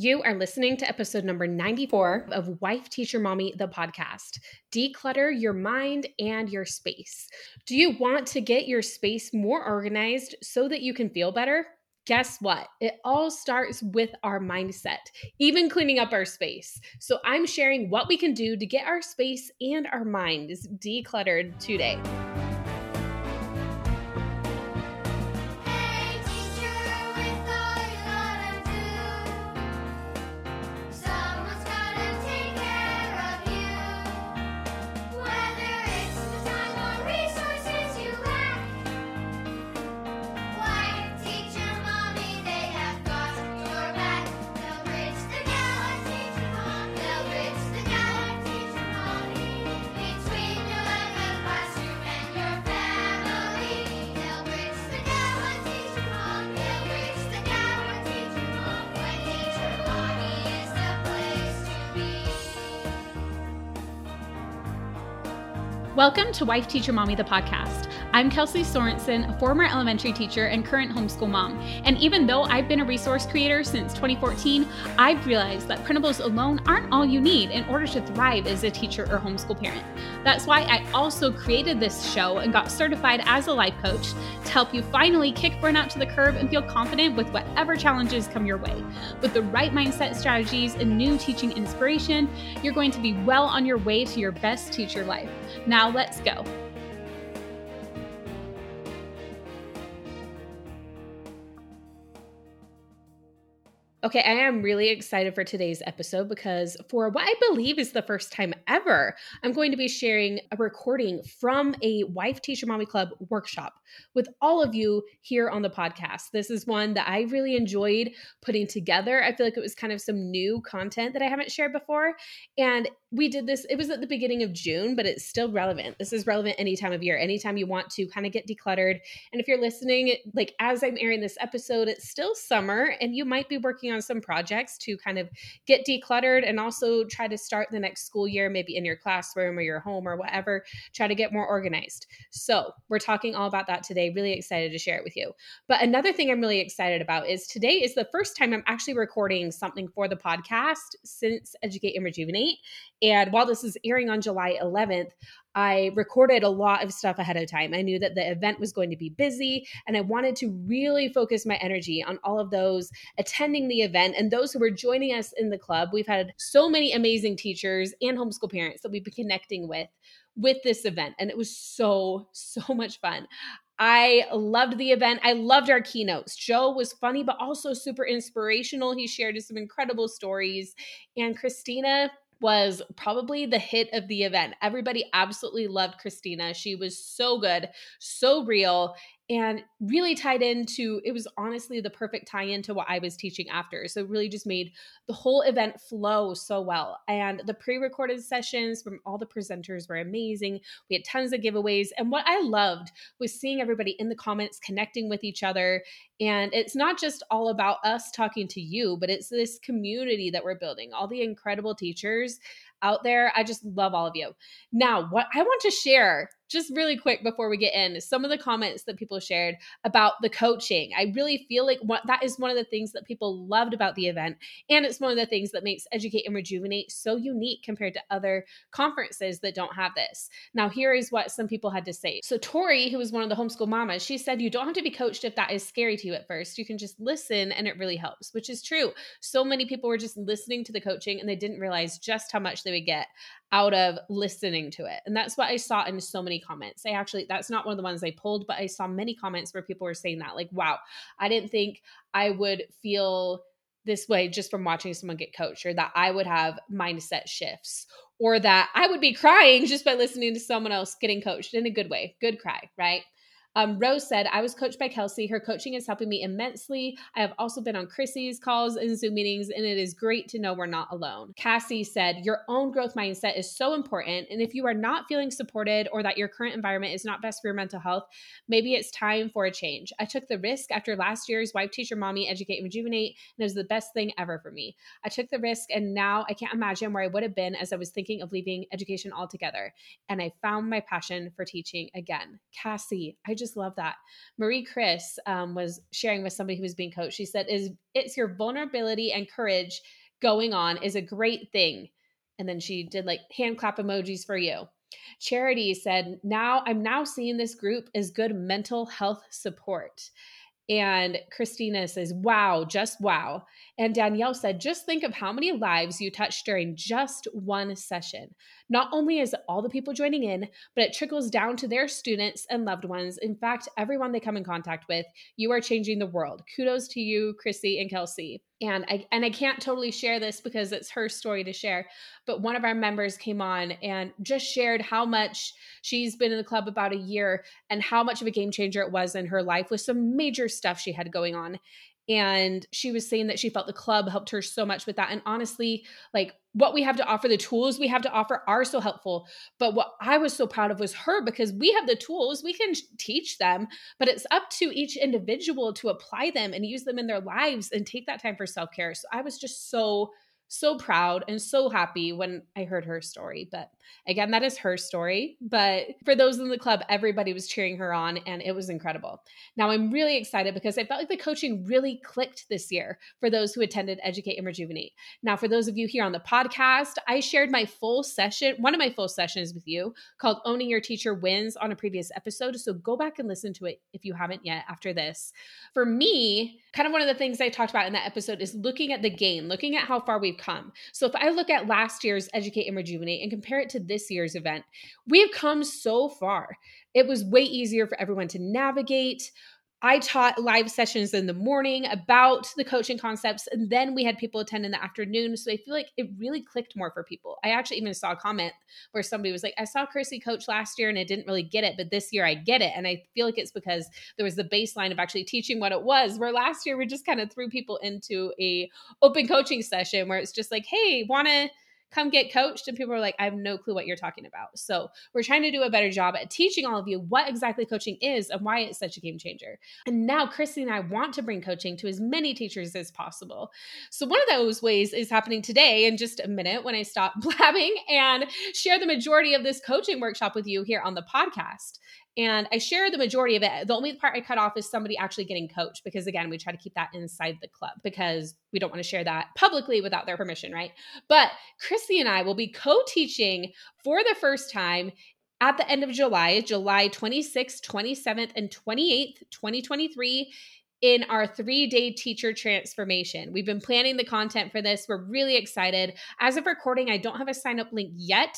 You are listening to episode number 94 of Wife Teacher Mommy, the podcast. Declutter your mind and your space. Do you want to get your space more organized so that you can feel better? Guess what? It all starts with our mindset, even cleaning up our space. So, I'm sharing what we can do to get our space and our minds decluttered today. Welcome to Wife Teacher Mommy, the podcast. I'm Kelsey Sorensen, a former elementary teacher and current homeschool mom. And even though I've been a resource creator since 2014, I've realized that printables alone aren't all you need in order to thrive as a teacher or homeschool parent. That's why I also created this show and got certified as a life coach to help you finally kick burnout to the curb and feel confident with whatever challenges come your way. With the right mindset strategies and new teaching inspiration, you're going to be well on your way to your best teacher life. Now, let's go. Okay, I am really excited for today's episode because for what I believe is the first time ever, I'm going to be sharing a recording from a Wife Teacher Mommy Club workshop with all of you here on the podcast. This is one that I really enjoyed putting together. I feel like it was kind of some new content that I haven't shared before. And we did this, it was at the beginning of June, but it's still relevant. This is relevant any time of year, anytime you want to kind of get decluttered. And if you're listening, like as I'm airing this episode, it's still summer and you might be working on some projects to kind of get decluttered and also try to start the next school year, maybe in your classroom or your home or whatever, try to get more organized. So we're talking all about that today. Really excited to share it with you. But another thing I'm really excited about is today is the first time I'm actually recording something for the podcast since Educate and Rejuvenate. And while this is airing on July 11th, I recorded a lot of stuff ahead of time. I knew that the event was going to be busy, and I wanted to really focus my energy on all of those attending the event and those who were joining us in the club. We've had so many amazing teachers and homeschool parents that we've been connecting with with this event, and it was so, so much fun. I loved the event. I loved our keynotes. Joe was funny, but also super inspirational. He shared some incredible stories. And Christina, was probably the hit of the event. Everybody absolutely loved Christina. She was so good, so real, and really tied into it was honestly the perfect tie into what I was teaching after. So it really just made the whole event flow so well. And the pre-recorded sessions from all the presenters were amazing. We had tons of giveaways. And what I loved was seeing everybody in the comments connecting with each other. And it's not just all about us talking to you, but it's this community that we're building. All the incredible teachers out there. I just love all of you. Now, what I want to share just really quick before we get in some of the comments that people shared about the coaching. I really feel like what that is one of the things that people loved about the event and it's one of the things that makes educate and rejuvenate so unique compared to other conferences that don't have this. Now here is what some people had to say. So tori who was one of the homeschool mamas she said you don't have to be coached if that is scary to you at first. You can just listen and it really helps which is true. So many people were just listening to the coaching and they didn't realize just how much they would get out of listening to it. And that's what I saw in so many comments. I actually, that's not one of the ones I pulled, but I saw many comments where people were saying that, like, wow, I didn't think I would feel this way just from watching someone get coached, or that I would have mindset shifts, or that I would be crying just by listening to someone else getting coached in a good way. Good cry, right? Um, Rose said, I was coached by Kelsey. Her coaching is helping me immensely. I have also been on Chrissy's calls and Zoom meetings, and it is great to know we're not alone. Cassie said, Your own growth mindset is so important. And if you are not feeling supported or that your current environment is not best for your mental health, maybe it's time for a change. I took the risk after last year's Wife Teacher Mommy Educate and Rejuvenate, and it was the best thing ever for me. I took the risk, and now I can't imagine where I would have been as I was thinking of leaving education altogether. And I found my passion for teaching again. Cassie, I just just love that. Marie Chris um, was sharing with somebody who was being coached. She said, "Is it's your vulnerability and courage going on is a great thing." And then she did like hand clap emojis for you. Charity said, "Now I'm now seeing this group as good mental health support." And Christina says, wow, just wow. And Danielle said, just think of how many lives you touched during just one session. Not only is all the people joining in, but it trickles down to their students and loved ones. In fact, everyone they come in contact with, you are changing the world. Kudos to you, Chrissy and Kelsey. And I and I can't totally share this because it's her story to share, but one of our members came on and just shared how much she's been in the club about a year and how much of a game changer it was in her life with some major stuff she had going on and she was saying that she felt the club helped her so much with that. And honestly like what we have to offer the tools we have to offer are so helpful. But what i was so proud of was her because we have the tools we can teach them but it's up to each individual to apply them and use them in their lives and take that time for self-care. So i was just so so proud and so happy when I heard her story. But again, that is her story. But for those in the club, everybody was cheering her on and it was incredible. Now I'm really excited because I felt like the coaching really clicked this year for those who attended Educate and Rejuvenate. Now, for those of you here on the podcast, I shared my full session, one of my full sessions with you called Owning Your Teacher Wins on a previous episode. So go back and listen to it if you haven't yet after this. For me, kind of one of the things I talked about in that episode is looking at the gain, looking at how far we've come. So if I look at last year's Educate and Rejuvenate and compare it to this year's event, we've come so far. It was way easier for everyone to navigate. I taught live sessions in the morning about the coaching concepts, and then we had people attend in the afternoon. So I feel like it really clicked more for people. I actually even saw a comment where somebody was like, I saw Chrissy coach last year and I didn't really get it, but this year I get it. And I feel like it's because there was the baseline of actually teaching what it was, where last year we just kind of threw people into a open coaching session where it's just like, hey, wanna come get coached and people are like i have no clue what you're talking about. So we're trying to do a better job at teaching all of you what exactly coaching is and why it's such a game changer. And now chrissy and i want to bring coaching to as many teachers as possible. So one of those ways is happening today in just a minute when i stop blabbing and share the majority of this coaching workshop with you here on the podcast and I share the majority of it. The only part I cut off is somebody actually getting coached because, again, we try to keep that inside the club because we don't want to share that publicly without their permission, right? But Chrissy and I will be co teaching for the first time at the end of July, July 26th, 27th, and 28th, 2023 in our three day teacher transformation. We've been planning the content for this. We're really excited. As of recording, I don't have a sign up link yet.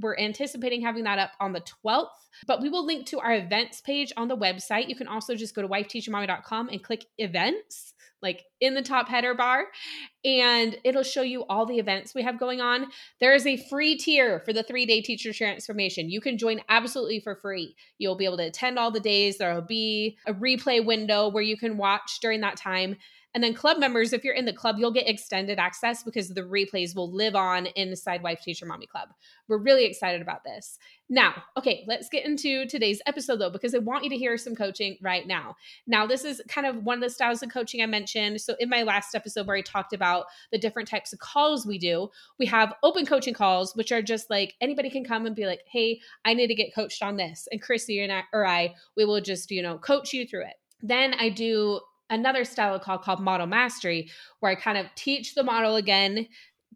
We're anticipating having that up on the 12th, but we will link to our events page on the website. You can also just go to wifeteachermommy.com and click events, like in the top header bar, and it'll show you all the events we have going on. There is a free tier for the three day teacher transformation. You can join absolutely for free. You'll be able to attend all the days. There will be a replay window where you can watch during that time. And then club members, if you're in the club, you'll get extended access because the replays will live on inside Wife Teacher Mommy Club. We're really excited about this. Now, okay, let's get into today's episode though, because I want you to hear some coaching right now. Now, this is kind of one of the styles of coaching I mentioned. So, in my last episode where I talked about the different types of calls we do, we have open coaching calls, which are just like anybody can come and be like, hey, I need to get coached on this. And Chrissy and I, or I, we will just, you know, coach you through it. Then I do another style of call called model mastery where i kind of teach the model again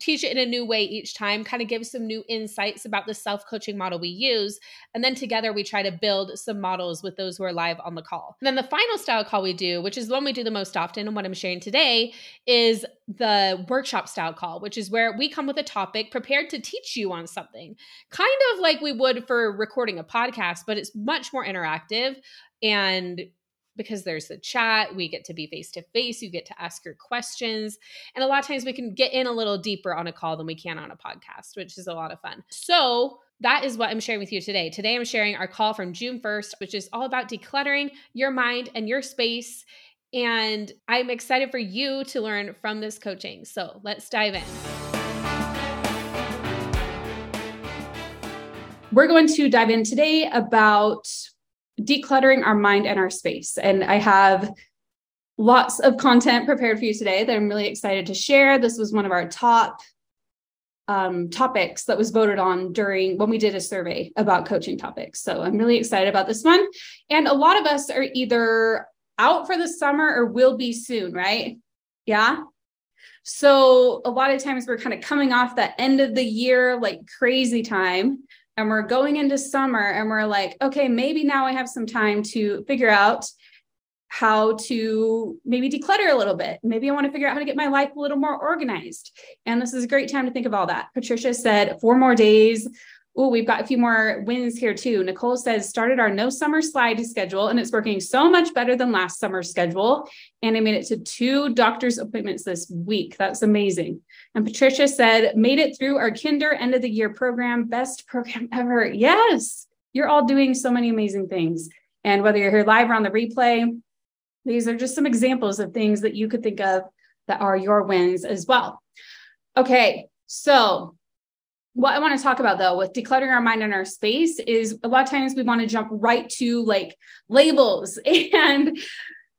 teach it in a new way each time kind of give some new insights about the self-coaching model we use and then together we try to build some models with those who are live on the call. And then the final style call we do which is the one we do the most often and what i'm sharing today is the workshop style call which is where we come with a topic prepared to teach you on something. Kind of like we would for recording a podcast but it's much more interactive and because there's the chat, we get to be face to face, you get to ask your questions. And a lot of times we can get in a little deeper on a call than we can on a podcast, which is a lot of fun. So, that is what I'm sharing with you today. Today, I'm sharing our call from June 1st, which is all about decluttering your mind and your space. And I'm excited for you to learn from this coaching. So, let's dive in. We're going to dive in today about decluttering our mind and our space. And I have lots of content prepared for you today that I'm really excited to share. This was one of our top um, topics that was voted on during when we did a survey about coaching topics. So I'm really excited about this one. And a lot of us are either out for the summer or will be soon, right? Yeah. So a lot of times we're kind of coming off that end of the year, like crazy time, and we're going into summer and we're like, okay, maybe now I have some time to figure out how to maybe declutter a little bit. Maybe I want to figure out how to get my life a little more organized. And this is a great time to think of all that. Patricia said, four more days Oh, we've got a few more wins here too. Nicole says, started our no summer slide schedule and it's working so much better than last summer's schedule. And I made it to two doctor's appointments this week. That's amazing. And Patricia said, made it through our kinder end of the year program, best program ever. Yes, you're all doing so many amazing things. And whether you're here live or on the replay, these are just some examples of things that you could think of that are your wins as well. Okay, so what I want to talk about though with decluttering our mind and our space is a lot of times we want to jump right to like labels and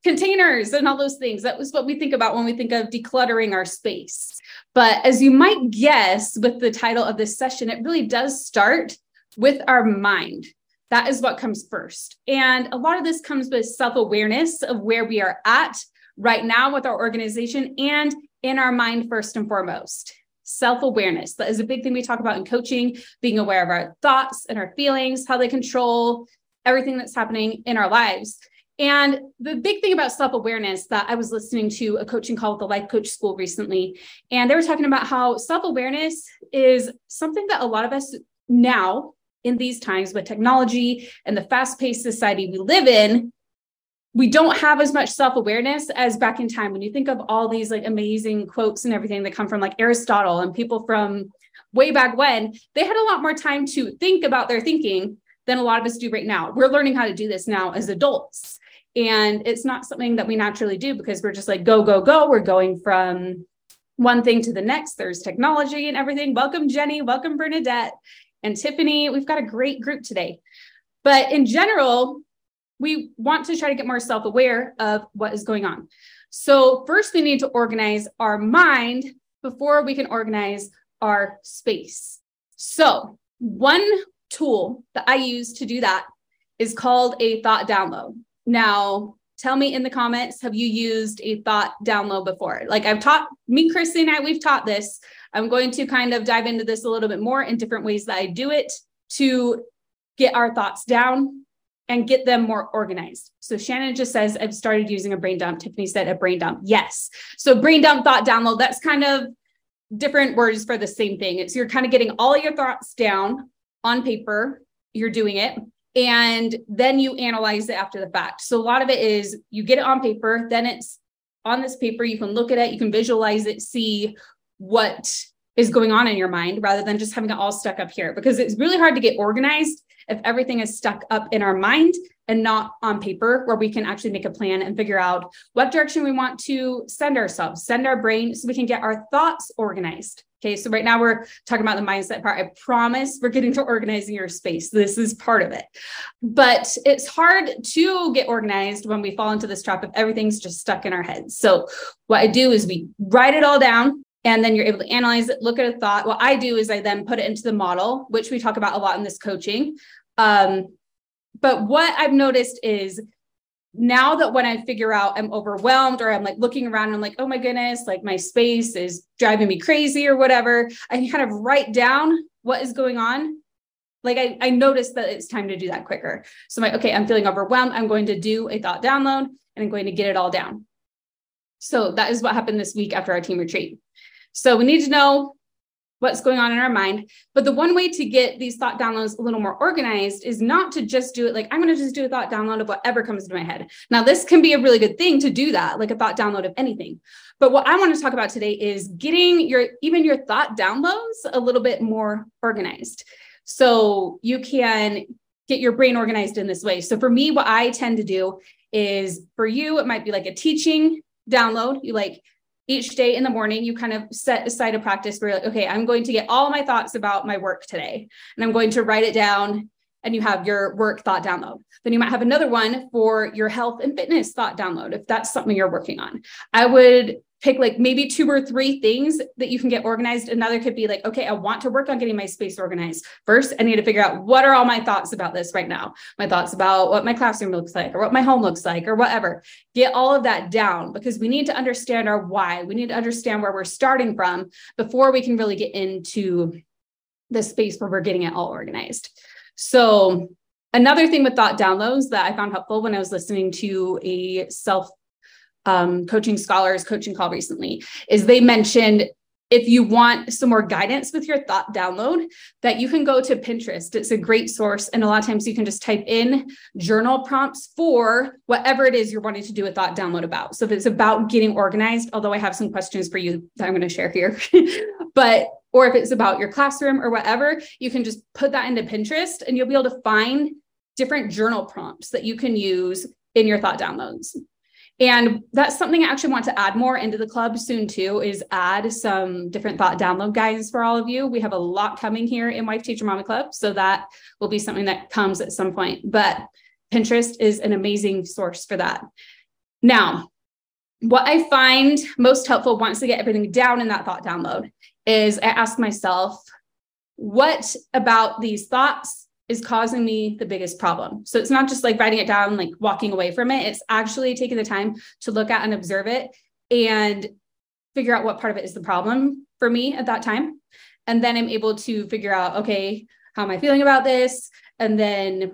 containers and all those things. That was what we think about when we think of decluttering our space. But as you might guess with the title of this session, it really does start with our mind. That is what comes first. And a lot of this comes with self awareness of where we are at right now with our organization and in our mind, first and foremost self awareness. That is a big thing we talk about in coaching, being aware of our thoughts and our feelings, how they control everything that's happening in our lives. And the big thing about self awareness that I was listening to a coaching call with the Life Coach School recently, and they were talking about how self awareness is something that a lot of us now in these times with technology and the fast paced society we live in we don't have as much self-awareness as back in time. When you think of all these like amazing quotes and everything that come from like aristotle and people from way back when they had a lot more time to think about their thinking than a lot of us do right now. We're learning how to do this now as adults and it's not something that we naturally do because we're just like go go go we're going from one thing to the next there's technology and everything welcome jenny welcome bernadette and tiffany we've got a great group today but in general we want to try to get more self aware of what is going on. So, first, we need to organize our mind before we can organize our space. So, one tool that I use to do that is called a thought download. Now, tell me in the comments have you used a thought download before? Like I've taught me, Chrissy, and I, we've taught this. I'm going to kind of dive into this a little bit more in different ways that I do it to get our thoughts down and get them more organized. So Shannon just says, I've started using a brain dump. Tiffany said a brain dump. Yes. So brain dump, thought download, that's kind of different words for the same thing. It's you're kind of getting all your thoughts down on paper, you're doing it, and then you analyze it after the fact. So a lot of it is you get it on paper, then it's on this paper, you can look at it, you can visualize it, see what is going on in your mind rather than just having it all stuck up here because it's really hard to get organized if everything is stuck up in our mind and not on paper, where we can actually make a plan and figure out what direction we want to send ourselves, send our brain so we can get our thoughts organized. Okay, so right now we're talking about the mindset part. I promise we're getting to organizing your space. This is part of it. But it's hard to get organized when we fall into this trap of everything's just stuck in our heads. So, what I do is we write it all down and then you're able to analyze it look at a thought what i do is i then put it into the model which we talk about a lot in this coaching um, but what i've noticed is now that when i figure out i'm overwhelmed or i'm like looking around and i'm like oh my goodness like my space is driving me crazy or whatever i kind of write down what is going on. Like I, I noticed that it's time to do that quicker. So i'm like okay i'm feeling overwhelmed. I'm going to do a thought download and i'm going to get it all down. So that is what happened this week after our team retreat. So we need to know what's going on in our mind. But the one way to get these thought downloads a little more organized is not to just do it like, I'm going to just do a thought download of whatever comes into my head. Now, this can be a really good thing to do that, like a thought download of anything. But what I want to talk about today is getting your, even your thought downloads a little bit more organized. So you can get your brain organized in this way. So for me, what I tend to do is for you, it might be like a teaching download. You like, each day in the morning, you kind of set aside a practice where you're like, okay, I'm going to get all my thoughts about my work today and I'm going to write it down and you have your work thought download. Then you might have another one for your health and fitness thought download if that's something you're working on. I would pick like maybe two or three things that you can get organized. Another could be like, okay, I want to work on getting my space organized. First, I need to figure out what are all my thoughts about this right now? My thoughts about what my classroom looks like or what my home looks like or whatever. Get all of that down because we need to understand our why. We need to understand where we're starting from before we can really get into the space where we're getting it all organized. So, another thing with thought downloads that I found helpful when I was listening to a self um, coaching scholars coaching call recently is they mentioned if you want some more guidance with your thought download that you can go to pinterest. It's a great source and a lot of times you can just type in journal prompts for whatever it is you're wanting to do a thought download about. So if it's about getting organized although i have some questions for you that i'm going to share here but or if it's about your classroom or whatever you can just put that into pinterest and you'll be able to find different journal prompts that you can use in your thought downloads and that's something I actually want to add more into the club soon too, is add some different thought download guides for all of you. We have a lot coming here in Wife Teacher Mommy Club. So that will be something that comes at some point. But Pinterest is an amazing source for that. Now, what I find most helpful once I get everything down in that thought download is I ask myself, what about these thoughts is causing me the biggest problem. So it's not just like writing it down, like walking away from it. It's actually taking the time to look at and observe it and figure out what part of it is the problem for me at that time. And then I'm able to figure out, okay, how am I feeling about this? And then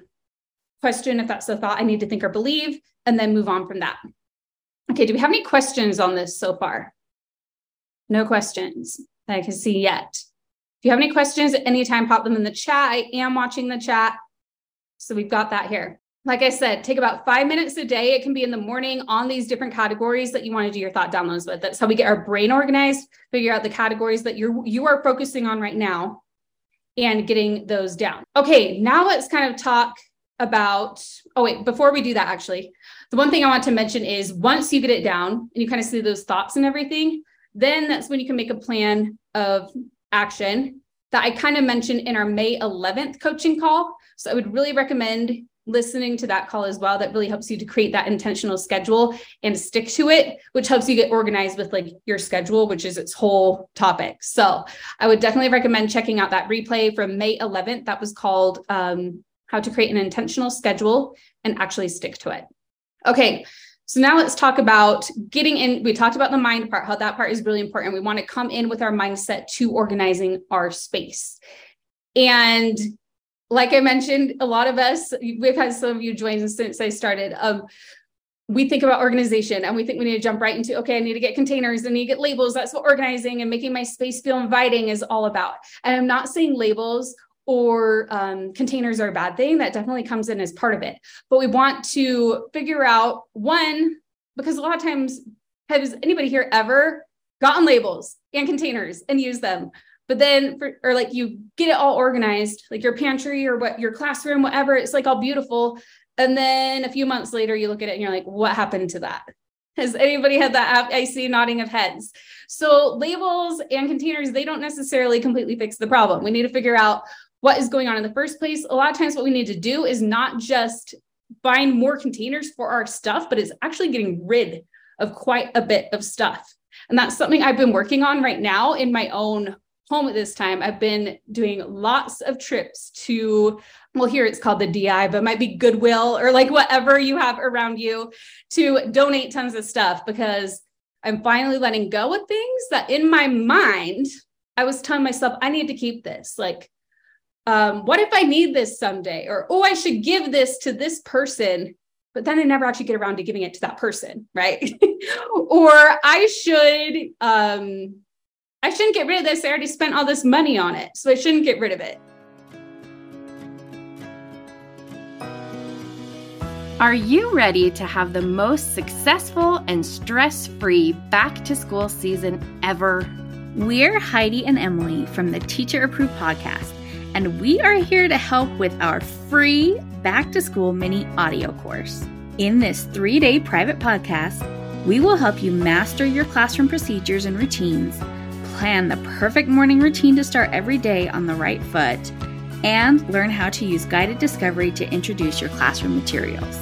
question if that's the thought I need to think or believe, and then move on from that. Okay, do we have any questions on this so far? No questions that I can see yet. If you have any questions at any time, pop them in the chat. I am watching the chat. So we've got that here. Like I said, take about five minutes a day. It can be in the morning on these different categories that you want to do your thought downloads with. That's how we get our brain organized, figure out the categories that you're you are focusing on right now and getting those down. Okay, now let's kind of talk about oh wait, before we do that actually, the one thing I want to mention is once you get it down and you kind of see those thoughts and everything, then that's when you can make a plan of action that I kind of mentioned in our May 11th coaching call. So I would really recommend listening to that call as well. That really helps you to create that intentional schedule and stick to it, which helps you get organized with like your schedule, which is its whole topic. So I would definitely recommend checking out that replay from May 11th. That was called um, How to Create an Intentional Schedule and Actually Stick to It. Okay, so now let's talk about getting in. We talked about the mind part, how that part is really important. We want to come in with our mindset to organizing our space. And like I mentioned, a lot of us, we've had some of you join since I started. Um, we think about organization and we think we need to jump right into okay i need to get containers and need to get labels that's what organizing and making my space feel inviting is all about and i'm not saying labels or um, containers are a bad thing. That definitely comes in as part of it. But we want to figure out one, because a lot of times, has anybody here ever gotten labels and containers and used them? But then, for, or like you get it all organized, like your pantry or what your classroom, whatever, it's like all beautiful. And then a few months later, you look at it and you're like, what happened to that? Has anybody had that? I see nodding of heads. So labels and containers, they don't necessarily completely fix the problem. We need to figure out what is going on in the first place. A lot of times, what we need to do is not just find more containers for our stuff, but it's actually getting rid of quite a bit of stuff. And that's something I've been working on right now in my own home at this time. I've been doing lots of trips to, well, here it's called the DI, but might be Goodwill or like whatever you have around you to donate tons of stuff because I'm finally letting go of things that in my mind, I was telling myself, I need to keep this. Like, um, what if I need this someday? Or, oh, I should give this to this person, but then I never actually get around to giving it to that person, right? or I should, um, I shouldn't get rid of this. I already spent all this money on it, so I shouldn't get rid of it. Are you ready to have the most successful and stress free back to school season ever? We're Heidi and Emily from the Teacher Approved Podcast and we are here to help with our free back to school mini audio course. In this three day private podcast, we will help you master your classroom procedures and routines, plan the perfect morning routine to start every day on the right foot, and learn how to use guided discovery to introduce your classroom materials.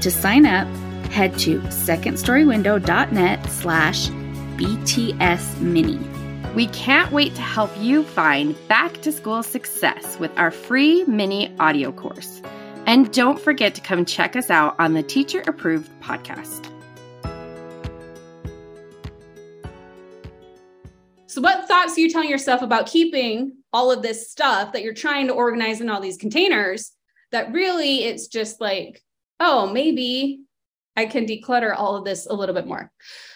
To sign up, head to secondstorywindow.net slash BTS Mini. We can't wait to help you find back to school success with our free mini audio course. And don't forget to come check us out on the Teacher Approved podcast. So, what thoughts are you telling yourself about keeping all of this stuff that you're trying to organize in all these containers? That really it's just like, oh, maybe I can declutter all of this a little bit more.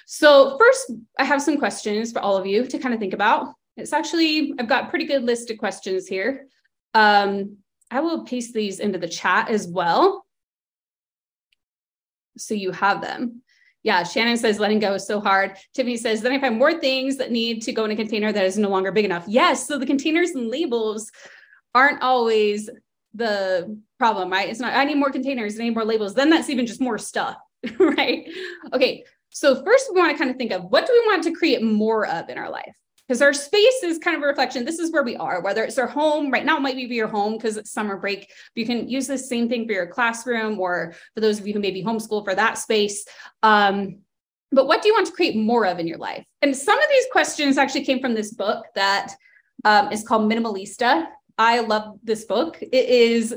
So, first, I have some questions for all of you to kind of think about. It's actually, I've got pretty good list of questions here. Um, I will paste these into the chat as well. So you have them. Yeah, Shannon says letting go is so hard. Tiffany says, then I find more things that need to go in a container that is no longer big enough. Yes. So the containers and labels aren't always the problem, right? It's not, I need more containers, I need more labels. Then that's even just more stuff, right? Okay. So first we want to kind of think of what do we want to create more of in our life? Because our space is kind of a reflection. This is where we are, whether it's our home, right now it might be your home because it's summer break. You can use the same thing for your classroom or for those of you who maybe homeschool for that space. Um, but what do you want to create more of in your life? And some of these questions actually came from this book that um, is called Minimalista. I love this book. It is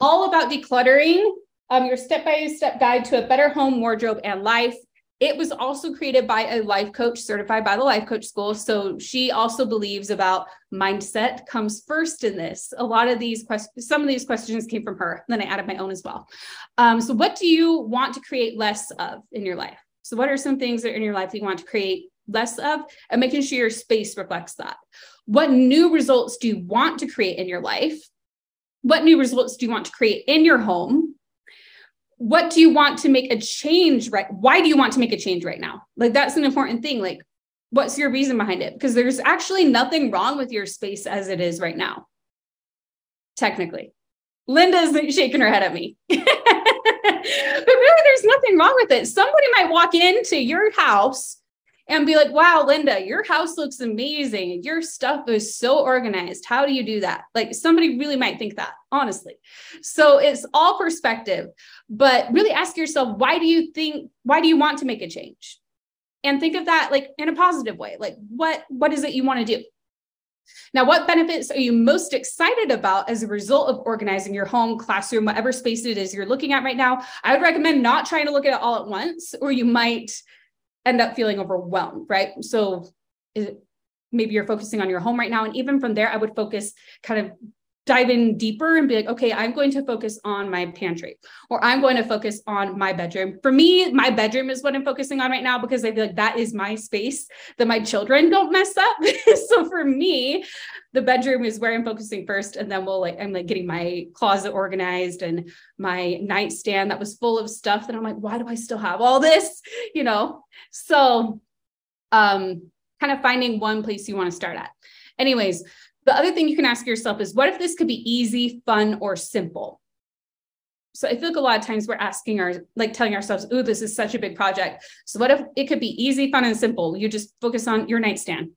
all about decluttering um, your step by step guide to a better home, wardrobe, and life. It was also created by a life coach certified by the Life Coach School. So she also believes about mindset comes first in this. A lot of these questions, some of these questions came from her. Then I added my own as well. Um, so, what do you want to create less of in your life? So, what are some things that are in your life that you want to create less of and making sure your space reflects that? What new results do you want to create in your life? What new results do you want to create in your home? What do you want to make a change right why do you want to make a change right now? Like that's an important thing. Like what's your reason behind it? Because there's actually nothing wrong with your space as it is right now. Technically. Linda's shaking her head at me. But really there's nothing wrong with it. Somebody might walk into your house and be like, wow, Linda, your house looks amazing. Your stuff is so organized. How do you do that? Like somebody really might think that, honestly. So it's all perspective, but really ask yourself, why do you think, why do you want to make a change? And think of that like in a positive way. Like what, what is it you want to do? Now, what benefits are you most excited about as a result of organizing your home, classroom, whatever space it is you're looking at right now? I would recommend not trying to look at it all at once, or you might end up feeling overwhelmed, right? So it, maybe you're focusing on your home right now. And even from there, I would focus kind of dive in deeper and be like, okay, I'm going to focus on my pantry or I'm going to focus on my bedroom. For me, my bedroom is what I'm focusing on right now because I feel like that is my space that my children don't mess up. so for me, the bedroom is where I'm focusing first. And then we'll like, I'm like getting my closet organized and my nightstand that was full of stuff that I'm like, why do I still have all this? You know? So um kind of finding one place you want to start at. Anyways, the other thing you can ask yourself is what if this could be easy, fun, or simple? So I feel like a lot of times we're asking our, like telling ourselves, oh, this is such a big project. So what if it could be easy, fun, and simple? You just focus on your nightstand.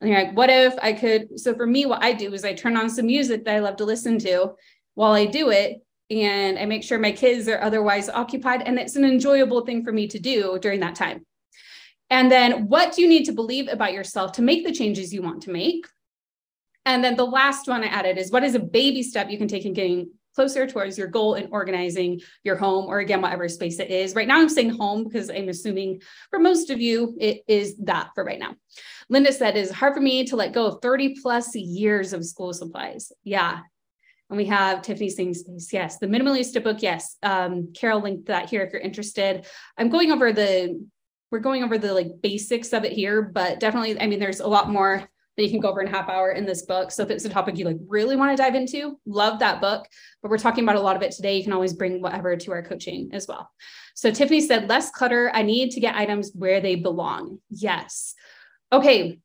And you're like, what if I could? So for me, what I do is I turn on some music that I love to listen to while I do it. And I make sure my kids are otherwise occupied. And it's an enjoyable thing for me to do during that time. And then what do you need to believe about yourself to make the changes you want to make? And then the last one I added is what is a baby step you can take in getting closer towards your goal in organizing your home or again, whatever space it is. Right now, I'm saying home because I'm assuming for most of you, it is that for right now. Linda said, it's hard for me to let go of 30 plus years of school supplies. Yeah. And we have Tiffany saying space. Yes. The minimalista book. Yes. Um, Carol linked that here if you're interested. I'm going over the, we're going over the like basics of it here, but definitely, I mean, there's a lot more that you can go over in half hour in this book. So if it's a topic you like really want to dive into, love that book. But we're talking about a lot of it today. You can always bring whatever to our coaching as well. So Tiffany said, less clutter. I need to get items where they belong. Yes. Okay.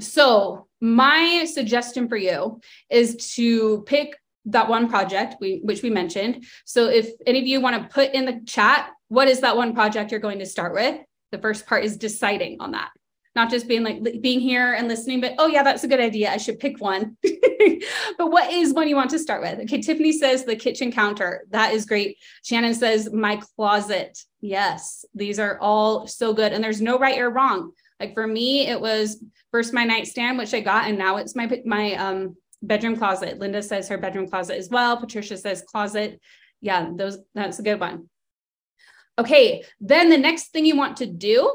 So my suggestion for you is to pick that one project we which we mentioned. So if any of you want to put in the chat, what is that one project you're going to start with? The first part is deciding on that. Not just being like being here and listening, but oh, yeah, that's a good idea. I should pick one. but what is one you want to start with? Okay, Tiffany says the kitchen counter. That is great. Shannon says my closet. Yes, these are all so good. And there's no right or wrong. Like for me, it was first my nightstand, which I got, and now it's my my um bedroom closet. Linda says her bedroom closet as well. Patricia says closet. Yeah, those that's a good one. Okay, then the next thing you want to do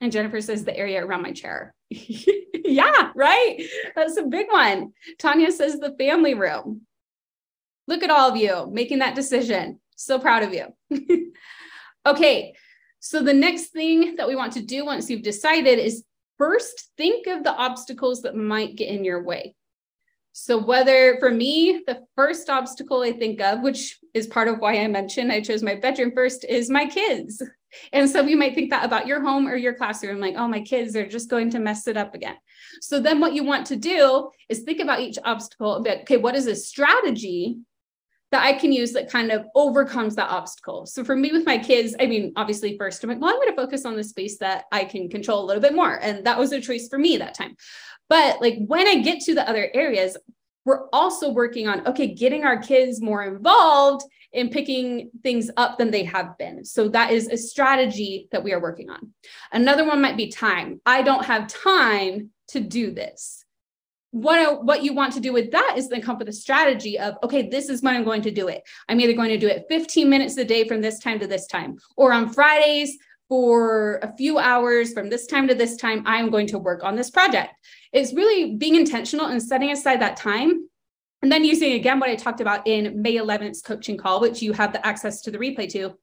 and Jennifer says the area around my chair. yeah, right. That's a big one. Tanya says the family room. Look at all of you making that decision. So proud of you. okay. So the next thing that we want to do once you've decided is first think of the obstacles that might get in your way. So, whether for me, the first obstacle I think of, which is part of why I mentioned I chose my bedroom first, is my kids. And so you might think that about your home or your classroom, like, oh, my kids are just going to mess it up again. So then what you want to do is think about each obstacle like, okay, what is a strategy that I can use that kind of overcomes that obstacle. So for me with my kids, I mean, obviously first I'm like, well, I'm going to focus on the space that I can control a little bit more. And that was a choice for me that time. But like when I get to the other areas, we're also working on, okay, getting our kids more involved in picking things up than they have been. So that is a strategy that we are working on. Another one might be time. I don't have time to do this. What, what you want to do with that is then come up with a strategy of, okay, this is when I'm going to do it. I'm either going to do it 15 minutes a day from this time to this time, or on Fridays for a few hours from this time to this time, I'm going to work on this project. It's really being intentional and setting aside that time and then using again what I talked about in May 11th coaching call, which you have the access to the replay to,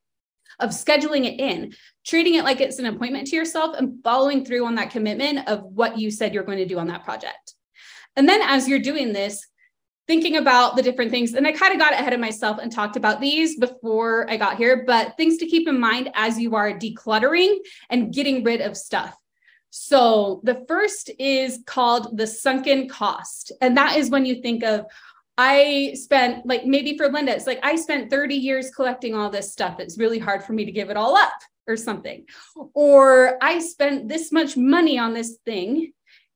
of scheduling it in, treating it like it's an appointment to yourself and following through on that commitment of what you said you're going to do on that project. And then as you're doing this, thinking about the different things, and I kind of got ahead of myself and talked about these before I got here, but things to keep in mind as you are decluttering and getting rid of stuff. So the first is called the sunken cost. And that is when you think of, I spent like maybe for Linda, it's like I spent 30 years collecting all this stuff. It's really hard for me to give it all up or something. Oh. Or I spent this much money on this thing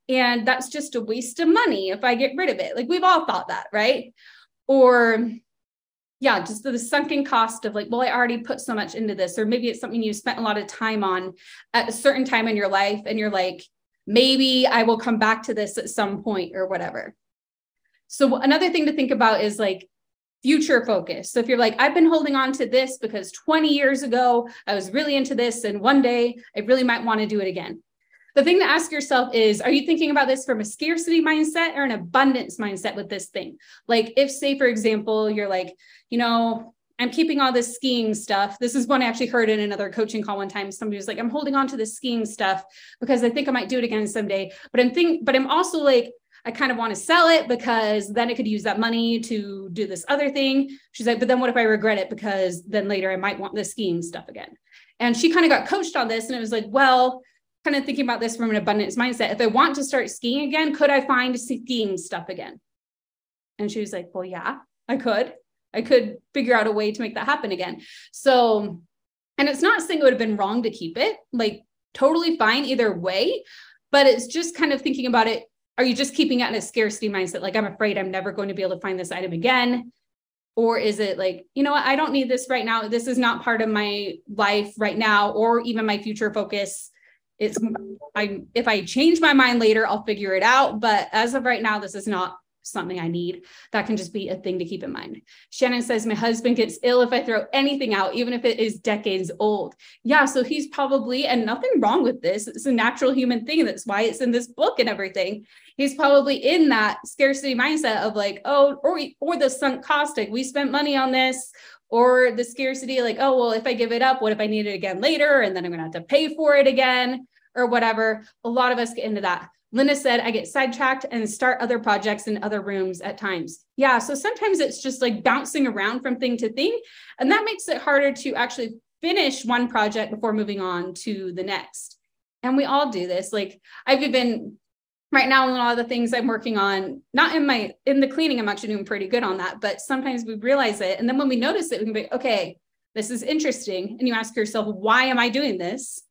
and that's just a waste of money if I get rid of it. Like we've all thought that, right? Or yeah, just the, sunken cost of like, well, I already put so much into this, or maybe it's something you spent a lot of time on at a certain time in your life, and you're like, maybe I will come back to this at some point or whatever. So another thing to think about is like future focus. So if you're like, I've been holding on to this because 20 years ago I was really into this, and one day I really might want to do it again. The thing to ask yourself is Are you thinking about this from a scarcity mindset or an abundance mindset with this thing? Like, if, say, for example, you're like, you know, I'm keeping all this skiing stuff. This is one I actually heard in another coaching call one time. Somebody was like, I'm holding on to the skiing stuff because I think I might do it again someday. But I'm think, but I'm also like, I kind of want to sell it because then I could use that money to do this other thing. She's like, but then what if I regret it? Because then later I might want the skiing stuff again. And she kind of got coached on this. And it was like, well, kind of thinking about this from an abundance mindset. If I want to start skiing again, could I find skiing stuff again? And she was like, well, yeah, I could. I could figure out a way to make that happen again. So, and it's not saying it would have been wrong to keep it, like totally fine either way, but it's just kind of thinking about it. Are you just keeping it in a scarcity mindset? Like, I'm afraid I'm never going to be able to find this item again. Or is it like, you know what, I don't need this right now. This is not part of my life right now, or even my future focus. It's I if I change my mind later, I'll figure it out. But as of right now, this is not something I need. That can just be a thing to keep in mind. Shannon says, My husband gets ill if I throw anything out, even if it is decades old. Yeah, so he's probably, and nothing wrong with this. It's a natural human thing. That's why it's in this book and everything. He's probably in that scarcity mindset of like, oh, or, or the sunk cost. Like, we spent money on this. Or the scarcity, like, oh, well, if I give it up, what if I need it again later? And then I'm going to have to pay for it again or whatever. A lot of us get into that. Linda said, I get sidetracked and start other projects in other rooms at times. Yeah. So sometimes it's just like bouncing around from thing to thing. And that makes it harder to actually finish one project before moving on to the next. And we all do this. Like I've even right now, a lot of the things I'm working on, not in my in the cleaning, I'm actually doing pretty good on that. But sometimes we realize it. And then when we notice it, we can be, okay, this is interesting. And you ask yourself, why am I doing this?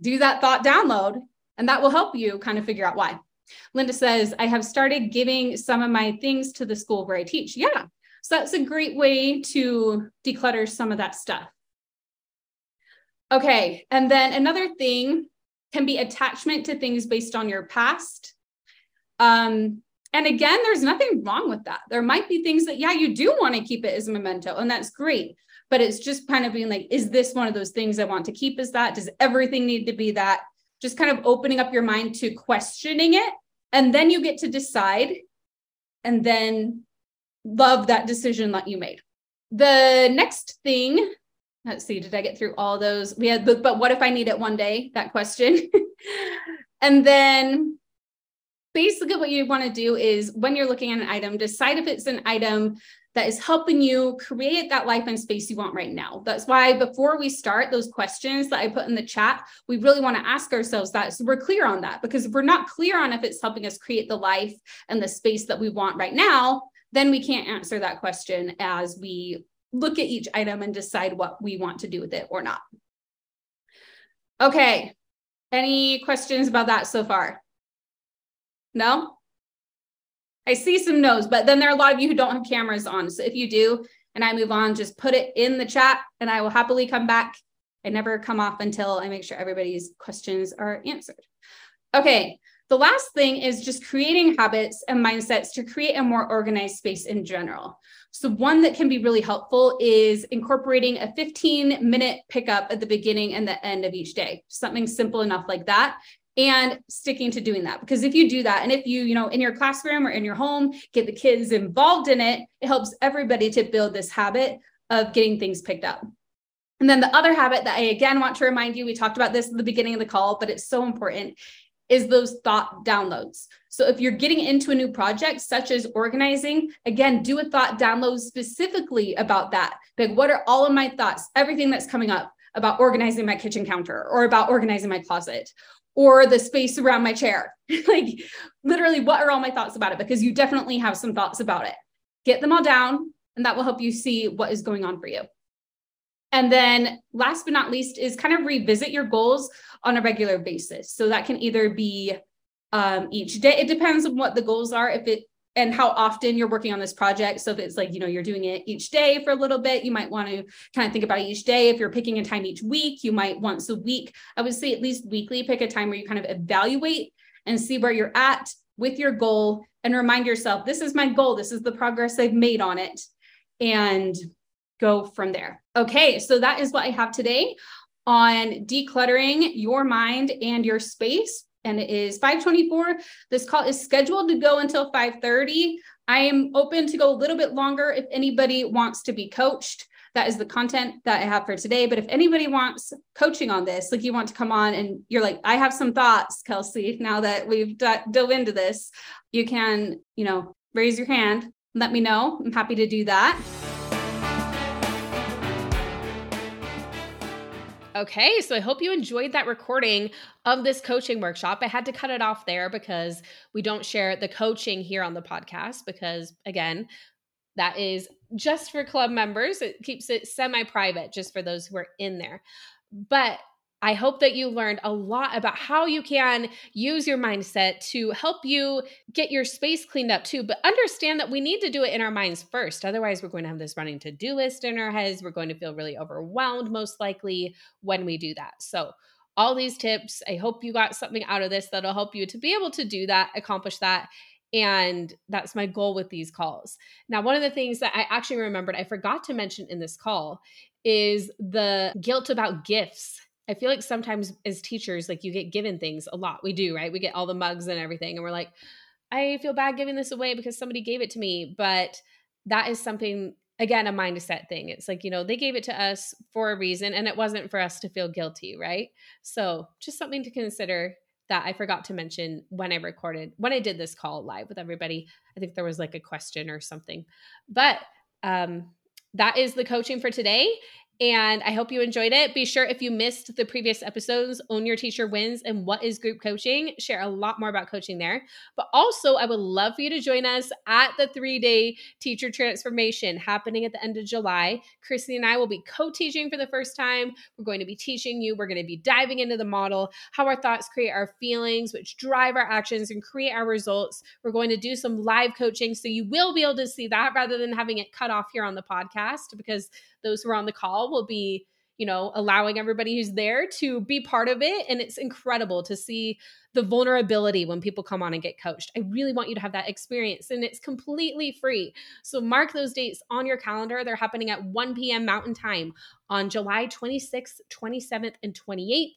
Do that thought download And that will help you kind of figure out why. Linda says, I have started giving some of my things to the school where I teach. Yeah. So that's a great way to declutter some of that stuff. Okay. And then another thing can be attachment to things based on your past. Um, and again, there's nothing wrong with that. There might be things that, yeah, you do want to keep it as a memento, and that's great. But it's just kind of being like, is this one of those things I want to keep? Is that? Does everything need to be that? Just kind of opening up your mind to questioning it. And then you get to decide and then love that decision that you made. The next thing, let's see, did I get through all those? We had, but what if I need it one day? That question. and then basically what you want to do is when you're looking at an item, decide if it's an item that is helping you create that life and space you want right now. That's why before we start those questions that I put in the chat, we really want to ask ourselves that so we're clear on that. Because if we're not clear on if it's helping us create the life and the space that we want right now, then we can't answer that question as we look at each item and decide what we want to do with it or not. Okay. Any questions about that so far? No? I see some no's, but then there are a lot of you who don't have cameras on. So if you do, and I move on, just put it in the chat and I will happily come back. I never come off until I make sure everybody's questions are answered. Okay, the last thing is just creating habits and mindsets to create a more organized space in general. So, one that can be really helpful is incorporating a 15 minute pickup at the beginning and the end of each day. Something simple enough like that and sticking to doing that because if you do that and if you you know in your classroom or in your home get the kids involved in it it helps everybody to build this habit of getting things picked up and then the other habit that i again want to remind you we talked about this at the beginning of the call but it's so important is those thought downloads so if you're getting into a new project such as organizing again do a thought download specifically about that like what are all of my thoughts everything that's coming up about organizing my kitchen counter or about organizing my closet or the space around my chair. like, literally, what are all my thoughts about it? Because you definitely have some thoughts about it. Get them all down, and that will help you see what is going on for you. And then, last but not least, is kind of revisit your goals on a regular basis. So that can either be um, each day, it depends on what the goals are. If it and how often you're working on this project. So if it's like, you know, you're doing it each day for a little bit, you might want to kind of think about each day. If you're picking a time each week, you might once a week. I would say at least weekly, pick a time where you kind of evaluate and see where you're at with your goal and remind yourself, this is my goal. This is the progress I've made on it. And go from there. Okay, so that is what I have today on decluttering your mind and your space and it is 524. This call is scheduled to go until 530. I am open to go a little bit longer if anybody wants to be coached. That is the content that I have for today. But if anybody wants coaching on this, like you want to come on and you're like, I have some thoughts, Kelsey, now that we've d- dove into this, you can, you know, raise your hand, let me know. I'm happy to do that. Okay, so I hope you enjoyed that recording of this coaching workshop. I had to cut it off there because we don't share the coaching here on the podcast because, again, that is just for club members. It keeps it semi private just for those who are in there. But I hope that you learned a lot about how you can use your mindset to help you get your space cleaned up too. But understand that we need to do it in our minds first. Otherwise, we're going to have this running to do list in our heads. We're going to feel really overwhelmed, most likely, when we do that. So, all these tips, I hope you got something out of this that'll help you to be able to do that, accomplish that. And that's my goal with these calls. Now, one of the things that I actually remembered I forgot to mention in this call is the guilt about gifts I feel like sometimes as teachers, like you get given things a lot. We do, right? We get all the mugs and everything, and we're like, I feel bad giving this away because somebody gave it to me. But that is something, again, a mindset thing. It's like, you know, they gave it to us for a reason, and it wasn't for us to feel guilty, right? So just something to consider that I forgot to mention when I recorded, when I did this call live with everybody. I think there was like a question or something. But um, that is the coaching for today. And I hope you enjoyed it. Be sure if you missed the previous episodes, Own Your Teacher Wins and What is Group Coaching, share a lot more about coaching there. But also, I would love for you to join us at the three day teacher transformation happening at the end of July. Chrissy and I will be co teaching for the first time. We're going to be teaching you, we're going to be diving into the model, how our thoughts create our feelings, which drive our actions and create our results. We're going to do some live coaching. So you will be able to see that rather than having it cut off here on the podcast because those who are on the call will be you know allowing everybody who's there to be part of it. And it's incredible to see the vulnerability when people come on and get coached. I really want you to have that experience and it's completely free. So mark those dates on your calendar. They're happening at 1 p.m mountain time on july 26th 27th and 28th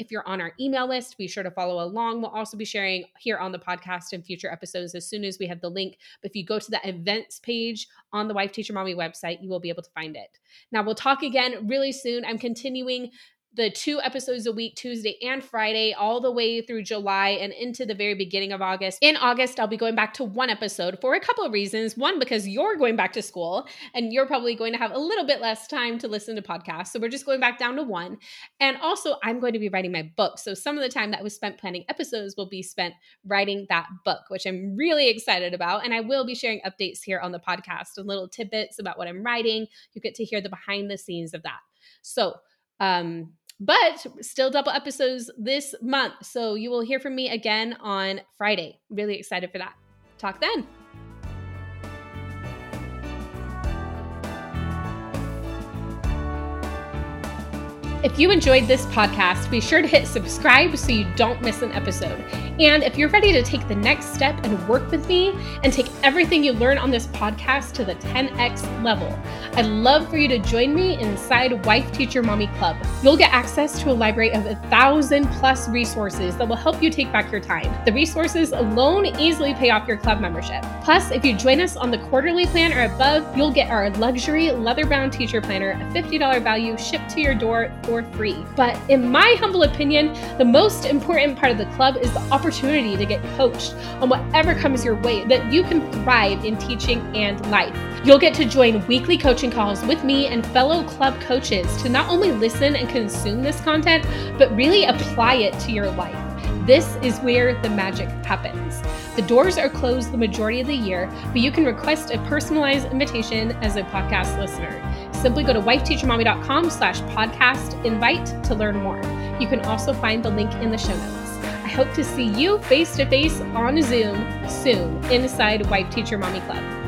if you're on our email list, be sure to follow along. We'll also be sharing here on the podcast in future episodes as soon as we have the link. But if you go to the events page on the Wife Teacher Mommy website, you will be able to find it. Now, we'll talk again really soon. I'm continuing the two episodes a week, Tuesday and Friday, all the way through July and into the very beginning of August. In August, I'll be going back to one episode for a couple of reasons. One, because you're going back to school and you're probably going to have a little bit less time to listen to podcasts. So we're just going back down to one. And also, I'm going to be writing my book. So some of the time that was spent planning episodes will be spent writing that book, which I'm really excited about. And I will be sharing updates here on the podcast and little tidbits about what I'm writing. You get to hear the behind the scenes of that. So, um, but still double episodes this month. So you will hear from me again on Friday. Really excited for that. Talk then. If you enjoyed this podcast, be sure to hit subscribe so you don't miss an episode. And if you're ready to take the next step and work with me and take everything you learn on this podcast to the 10x level, I'd love for you to join me inside Wife Teacher Mommy Club. You'll get access to a library of a thousand plus resources that will help you take back your time. The resources alone easily pay off your club membership. Plus, if you join us on the quarterly plan or above, you'll get our luxury leather bound teacher planner, a $50 value shipped to your door for free. But in my humble opinion, the most important part of the club is the opportunity to get coached on whatever comes your way that you can thrive in teaching and life. You'll get to join weekly coaching calls with me and fellow club coaches to not only listen and consume this content, but really apply it to your life. This is where the magic happens. The doors are closed the majority of the year, but you can request a personalized invitation as a podcast listener. Simply go to wifeteachermommy.com slash podcast invite to learn more. You can also find the link in the show notes. I hope to see you face to face on Zoom soon inside Wife Teacher Mommy Club.